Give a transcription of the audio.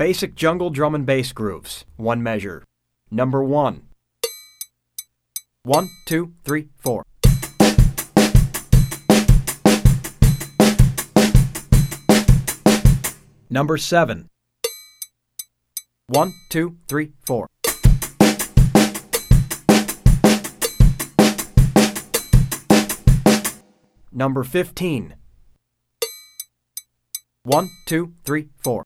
Basic jungle drum and bass grooves, one measure. Number one. One, two, three, four. Number seven. One, two, three, four. Number 15. One, two, three, four.